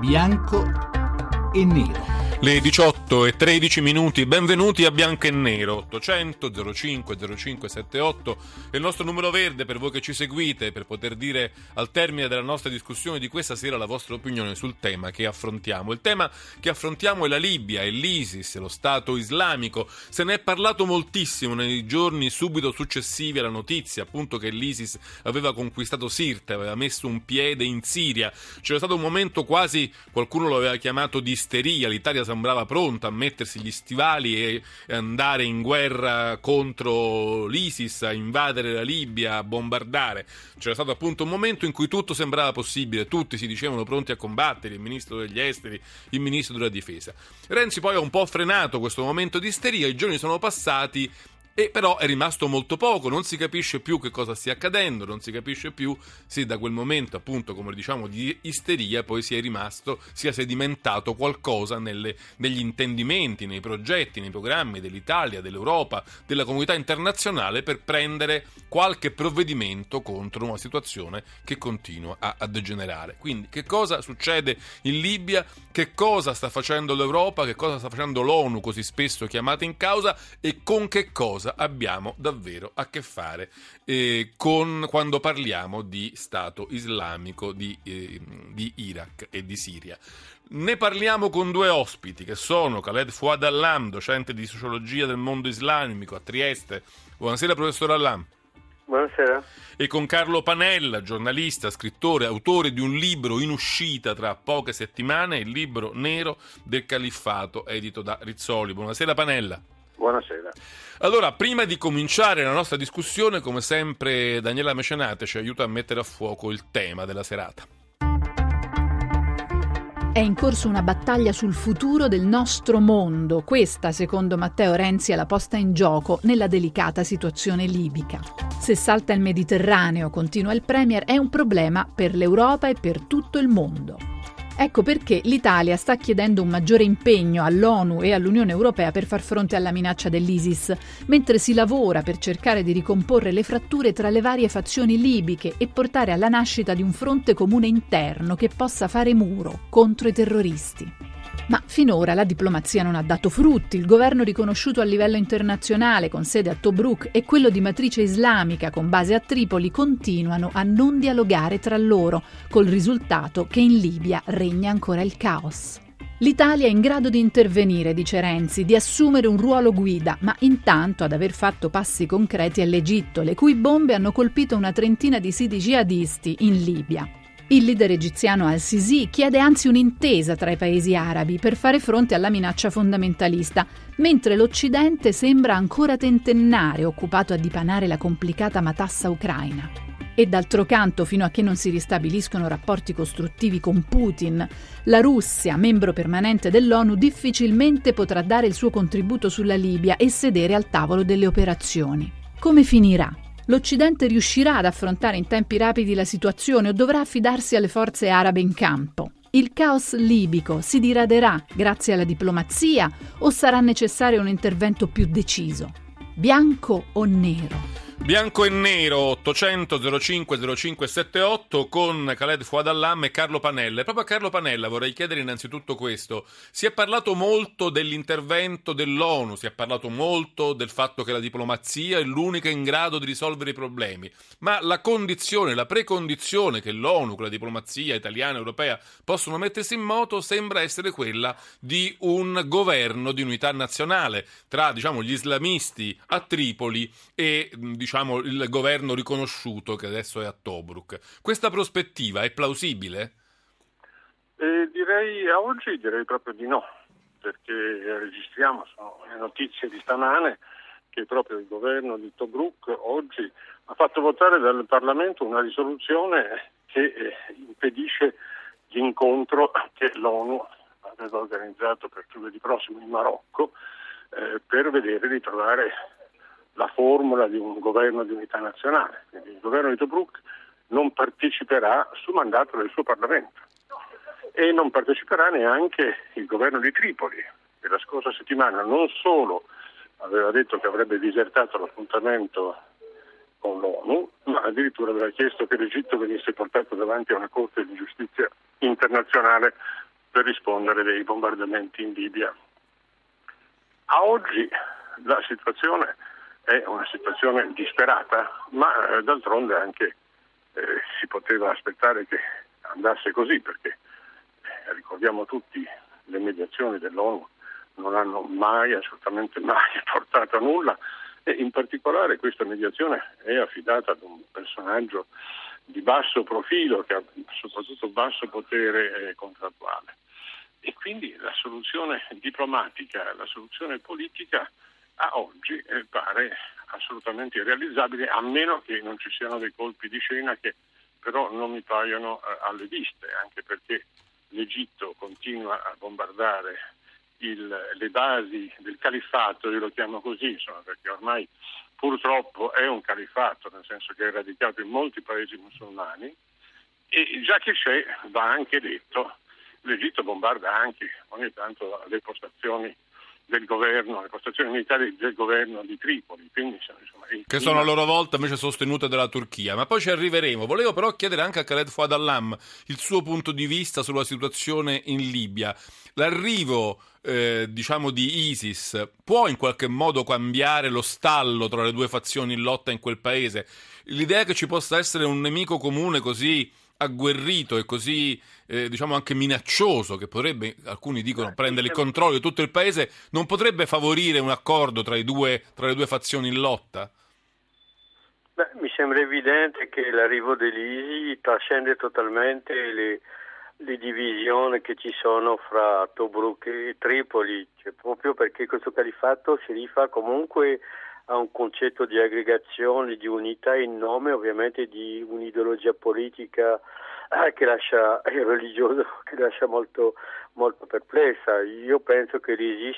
bianco e nero. Le 18 e 13 minuti, benvenuti a Bianco e Nero, 800 05 05 78 è il nostro numero verde per voi che ci seguite, per poter dire al termine della nostra discussione di questa sera la vostra opinione sul tema che affrontiamo. Il tema che affrontiamo è la Libia, è l'ISIS, lo Stato islamico. Se ne è parlato moltissimo nei giorni subito successivi alla notizia, appunto che l'ISIS aveva conquistato Sirte, aveva messo un piede in Siria. C'era stato un momento quasi, qualcuno lo aveva chiamato di isteria, l'Italia sembrava pronta a mettersi gli stivali e andare in guerra contro l'ISIS, a invadere la Libia, a bombardare. C'era stato appunto un momento in cui tutto sembrava possibile, tutti si dicevano pronti a combattere, il ministro degli esteri, il ministro della difesa. Renzi poi ha un po' frenato questo momento di isteria, i giorni sono passati e però è rimasto molto poco, non si capisce più che cosa stia accadendo, non si capisce più se da quel momento, appunto, come diciamo, di isteria poi sia rimasto, sia sedimentato qualcosa nelle, negli intendimenti, nei progetti, nei programmi dell'Italia, dell'Europa, della comunità internazionale per prendere qualche provvedimento contro una situazione che continua a, a degenerare. Quindi che cosa succede in Libia, che cosa sta facendo l'Europa, che cosa sta facendo l'ONU così spesso chiamata in causa? E con che cosa cosa abbiamo davvero a che fare eh, con, quando parliamo di Stato islamico di, eh, di, Iraq e di Siria. Ne parliamo con due ospiti che sono Khaled Fouad Allam, docente di sociologia del mondo islamico a Trieste. Buonasera professor Allam. Buonasera. E con Carlo Panella, giornalista, scrittore, autore di un libro in uscita tra poche settimane, il libro Nero del Califfato, edito da Rizzoli. Buonasera Panella. Buonasera. Allora, prima di cominciare la nostra discussione, come sempre Daniela Mecenate ci aiuta a mettere a fuoco il tema della serata. È in corso una battaglia sul futuro del nostro mondo. Questa, secondo Matteo Renzi, è la posta in gioco nella delicata situazione libica. Se salta il Mediterraneo, continua il Premier, è un problema per l'Europa e per tutto il mondo. Ecco perché l'Italia sta chiedendo un maggiore impegno all'ONU e all'Unione Europea per far fronte alla minaccia dell'ISIS, mentre si lavora per cercare di ricomporre le fratture tra le varie fazioni libiche e portare alla nascita di un fronte comune interno che possa fare muro contro i terroristi. Ma finora la diplomazia non ha dato frutti. Il governo riconosciuto a livello internazionale con sede a Tobruk e quello di matrice islamica con base a Tripoli continuano a non dialogare tra loro, col risultato che in Libia regna ancora il caos. L'Italia è in grado di intervenire, dice Renzi, di assumere un ruolo guida, ma intanto ad aver fatto passi concreti è l'Egitto, le cui bombe hanno colpito una trentina di siti jihadisti in Libia. Il leader egiziano al-Sisi chiede anzi un'intesa tra i paesi arabi per fare fronte alla minaccia fondamentalista, mentre l'Occidente sembra ancora tentennare, occupato a dipanare la complicata matassa ucraina. E d'altro canto, fino a che non si ristabiliscono rapporti costruttivi con Putin, la Russia, membro permanente dell'ONU, difficilmente potrà dare il suo contributo sulla Libia e sedere al tavolo delle operazioni. Come finirà? l'Occidente riuscirà ad affrontare in tempi rapidi la situazione o dovrà affidarsi alle forze arabe in campo? Il caos libico si diraderà grazie alla diplomazia o sarà necessario un intervento più deciso? Bianco o nero? Bianco e nero 800 05 0578 con Khaled Fouadallam e Carlo Panella. Proprio a Carlo Panella vorrei chiedere innanzitutto questo. Si è parlato molto dell'intervento dell'ONU, si è parlato molto del fatto che la diplomazia è l'unica in grado di risolvere i problemi, ma la condizione, la precondizione che l'ONU, che la diplomazia italiana e europea possono mettersi in moto sembra essere quella di un governo di unità nazionale tra diciamo, gli islamisti a Tripoli e diciamo, diciamo, il governo riconosciuto che adesso è a Tobruk. Questa prospettiva è plausibile? Eh, direi a oggi direi proprio di no, perché registriamo le notizie di stamane che proprio il governo di Tobruk oggi ha fatto votare dal Parlamento una risoluzione che eh, impedisce l'incontro che l'ONU aveva organizzato per giovedì prossimo in Marocco eh, per vedere di trovare la formula di un governo di unità nazionale. Il governo di Tobruk non parteciperà su mandato del suo Parlamento e non parteciperà neanche il governo di Tripoli, che la scorsa settimana non solo aveva detto che avrebbe disertato l'appuntamento con l'ONU, ma addirittura aveva chiesto che l'Egitto venisse portato davanti a una Corte di giustizia internazionale per rispondere dei bombardamenti in Libia. A oggi la situazione è una situazione disperata, ma eh, d'altronde anche eh, si poteva aspettare che andasse così, perché eh, ricordiamo tutti le mediazioni dell'ONU non hanno mai, assolutamente mai portato a nulla e in particolare questa mediazione è affidata ad un personaggio di basso profilo che ha soprattutto basso potere eh, contrattuale. E quindi la soluzione diplomatica, la soluzione politica a oggi eh, pare assolutamente irrealizzabile, a meno che non ci siano dei colpi di scena che però non mi paiono eh, alle viste, anche perché l'Egitto continua a bombardare il, le basi del califfato, io lo chiamo così, insomma, perché ormai purtroppo è un califfato, nel senso che è radicato in molti paesi musulmani, e già che c'è, va anche detto, l'Egitto bombarda anche ogni tanto le postazioni del governo, le postazioni militari del governo di Tripoli. Quindi, insomma, che sono a loro volta invece sostenute dalla Turchia. Ma poi ci arriveremo. Volevo però chiedere anche a Khaled Fouad Allam il suo punto di vista sulla situazione in Libia. L'arrivo eh, diciamo di ISIS può in qualche modo cambiare lo stallo tra le due fazioni in lotta in quel paese? L'idea che ci possa essere un nemico comune così agguerrito e così eh, diciamo anche minaccioso che potrebbe, alcuni dicono, prendere il controllo di tutto il paese, non potrebbe favorire un accordo tra, due, tra le due fazioni in lotta? Beh, mi sembra evidente che l'arrivo dell'ISI trascende totalmente le, le divisioni che ci sono fra Tobruk e Tripoli, cioè, proprio perché questo califato si rifà comunque a un concetto di aggregazione, di unità in nome ovviamente di un'ideologia politica eh, che lascia, è religioso, che lascia molto, molto perplessa. Io penso che l'ISIS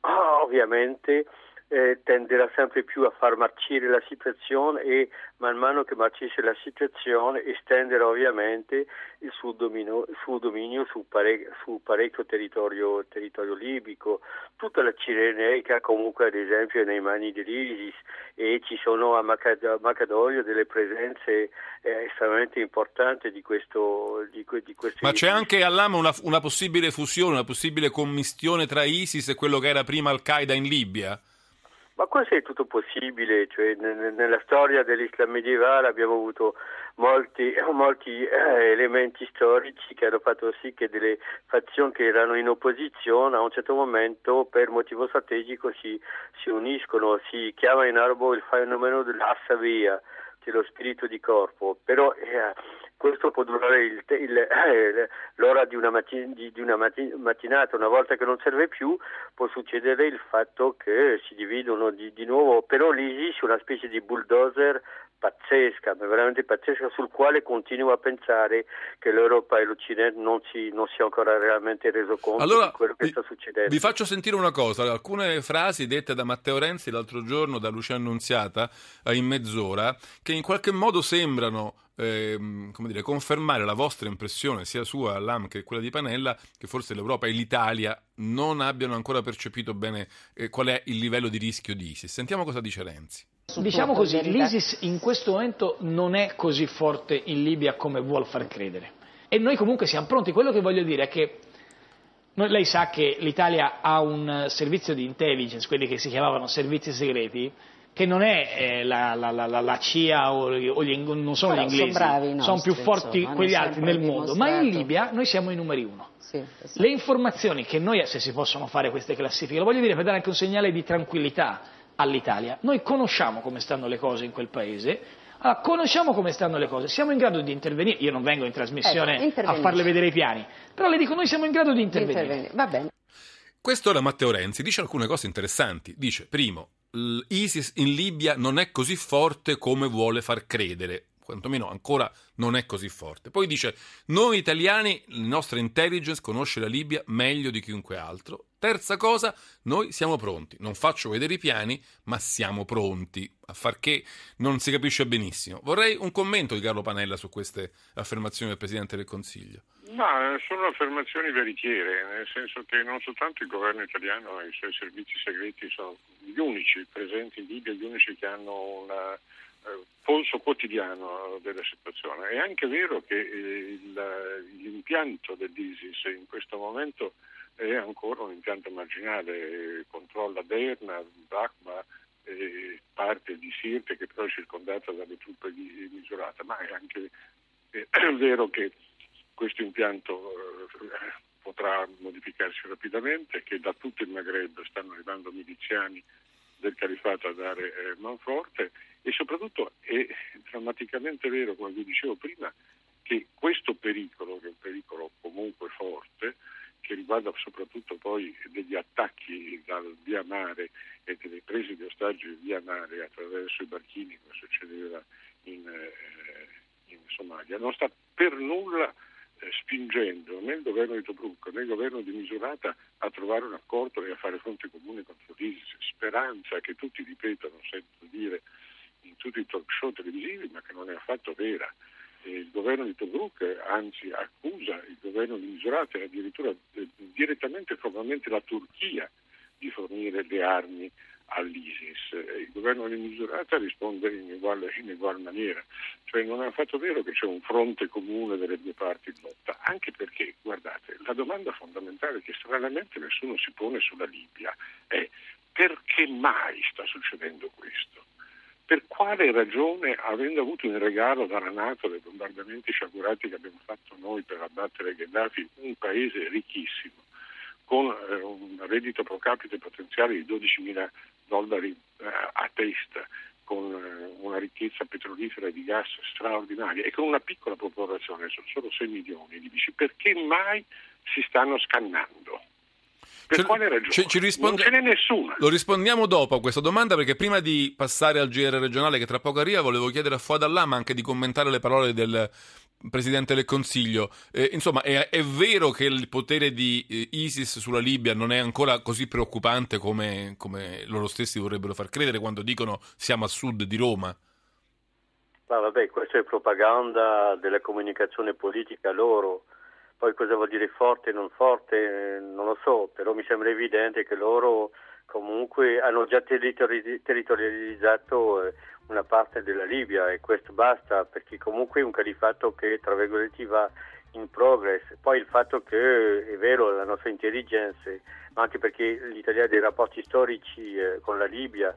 oh, ovviamente eh, tenderà sempre più a far marcire la situazione e man mano che marcisce la situazione estendere ovviamente il suo dominio, il suo dominio su, pare, su, parecchio territorio, territorio, libico. Tutta la Cirenaica comunque ad esempio è nei mani dell'ISIS e ci sono a Macadorio delle presenze eh, estremamente importanti di questo, di, di Ma c'è anche all'AMA una, una possibile fusione, una possibile commistione tra ISIS e quello che era prima Al-Qaeda in Libia? Ma questo è tutto possibile, cioè, nella storia dell'Islam medievale abbiamo avuto molti, molti eh, elementi storici che hanno fatto sì che delle fazioni che erano in opposizione a un certo momento per motivo strategico si, si uniscono, si chiama in arabo il fenomeno dell'assavia, cioè lo spirito di corpo, però eh, questo può durare il, il, eh, l'ora di una, mattin, di, di una mattinata, una volta che non serve più può succedere il fatto che si dividono di, di nuovo, però l'ISIS è una specie di bulldozer pazzesca, veramente pazzesca, sul quale continuo a pensare che l'Europa e l'Occidente non si, non si è ancora realmente reso conto allora, di quello che vi, sta succedendo. Vi faccio sentire una cosa, alcune frasi dette da Matteo Renzi l'altro giorno da Lucia Annunziata eh, in mezz'ora, che in qualche modo sembrano ehm, come dire, confermare la vostra impressione, sia sua, LAM, che quella di Panella, che forse l'Europa e l'Italia non abbiano ancora percepito bene eh, qual è il livello di rischio di ISIS. Sentiamo cosa dice Renzi. Diciamo così, l'ISIS in questo momento non è così forte in Libia come vuol far credere. E noi comunque siamo pronti. Quello che voglio dire è che noi, lei sa che l'Italia ha un servizio di intelligence, quelli che si chiamavano servizi segreti, che non è eh, la, la, la, la, CIA o, o gli, non sono Però gli inglesi, sono, nostri, sono più forti insomma, quelli altri nel mondo, ma in Libia noi siamo i numeri uno. Sì, esatto. Le informazioni che noi, se si possono fare queste classifiche, lo voglio dire per dare anche un segnale di tranquillità all'Italia, noi conosciamo come stanno le cose in quel paese, allora, conosciamo come stanno le cose, siamo in grado di intervenire, io non vengo in trasmissione ecco, a farle vedere i piani, però le dico noi siamo in grado di intervenire. intervenire. Va bene. Questo era Matteo Renzi, dice alcune cose interessanti. Dice, primo, l'ISIS in Libia non è così forte come vuole far credere, quantomeno ancora non è così forte. Poi dice: Noi italiani, la nostra intelligence conosce la Libia meglio di chiunque altro. Terza cosa, noi siamo pronti. Non faccio vedere i piani, ma siamo pronti a far che non si capisce benissimo. Vorrei un commento di Carlo Panella su queste affermazioni del Presidente del Consiglio. Ma sono affermazioni veritiere, nel senso che non soltanto il governo italiano e i suoi servizi segreti sono gli unici presenti in Libia, gli unici che hanno una, polso quotidiano della situazione. È anche vero che il, l'impianto dell'ISIS in questo momento è ancora un impianto marginale, controlla Derna, eh, parte di Sirte che però è circondata dalle truppe di misurata, ma è anche è vero che questo impianto eh, potrà modificarsi rapidamente, che da tutto il Maghreb stanno arrivando miliziani del califato a dare eh, manforte. E soprattutto è drammaticamente vero, come vi dicevo prima, che questo pericolo, che è un pericolo comunque forte, riguarda soprattutto poi degli attacchi dal via mare e delle prese di ostaggi via mare attraverso i barchini, come succedeva in, eh, in Somalia, non sta per nulla eh, spingendo né il governo di Tobruk né il governo di Misurata a trovare un accordo e a fare fronte comune contro l'ISIS. Speranza che tutti ripetano, sento dire in tutti i talk show televisivi, ma che non è affatto vera. E il governo di Tobruk anzi accusa il governo di Misurata e addirittura eh, direttamente formalmente la Turchia di fornire le armi all'ISIS. Il governo di Misurata risponde in uguale, in uguale, maniera, cioè non è affatto vero che c'è un fronte comune delle due parti in lotta, anche perché, guardate, la domanda fondamentale che stranamente nessuno si pone sulla Libia è perché mai sta succedendo questo? Per quale ragione, avendo avuto in regalo dalla Nato dei bombardamenti sciagurati che abbiamo fatto noi per abbattere Gheddafi, un paese ricchissimo, con eh, un reddito pro capite potenziale di 12.000 dollari eh, a testa, con eh, una ricchezza petrolifera di gas straordinaria e con una piccola popolazione, sono solo 6 milioni, dici perché mai si stanno scannando? Per Ce- quale ragione? ci- ci risponde- Non ce n'è nessuna. Lo rispondiamo dopo a questa domanda perché prima di passare al GR regionale che tra poco arriva volevo chiedere a Fuad Allah anche di commentare le parole del Presidente del Consiglio. Eh, insomma, è, è vero che il potere di eh, ISIS sulla Libia non è ancora così preoccupante come, come loro stessi vorrebbero far credere quando dicono siamo a sud di Roma? Ma vabbè, questa è propaganda della comunicazione politica loro. Poi cosa vuol dire forte e non forte non lo so, però mi sembra evidente che loro comunque hanno già territori- territorializzato eh, una parte della Libia e questo basta perché comunque è un califato che tra virgolette va in progress. Poi il fatto che è vero la nostra intelligence, ma anche perché l'Italia ha dei rapporti storici eh, con la Libia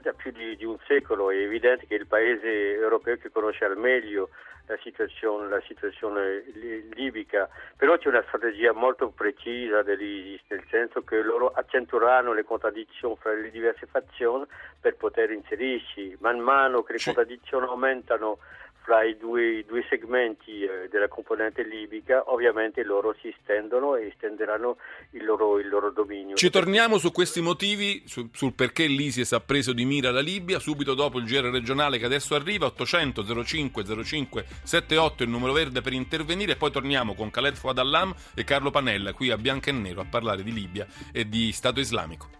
da più di, di un secolo, è evidente che il paese europeo che conosce al meglio la situazione, la situazione li- libica, però c'è una strategia molto precisa dell'ISIS, nel senso che loro accentueranno le contraddizioni fra le diverse fazioni per poter inserirsi. Man mano che le contraddizioni aumentano fra i due, i due segmenti eh, della componente libica, ovviamente loro si estendono e estenderanno il loro, il loro dominio. Ci torniamo su questi motivi, su- sul perché l'ISIS ha preso di mira la Libia, subito dopo il GR regionale che adesso arriva, 800 05 05 78 il numero verde per intervenire, e poi torniamo con Khaled Fouad Allam e Carlo Panella qui a Bianco e Nero a parlare di Libia e di Stato Islamico.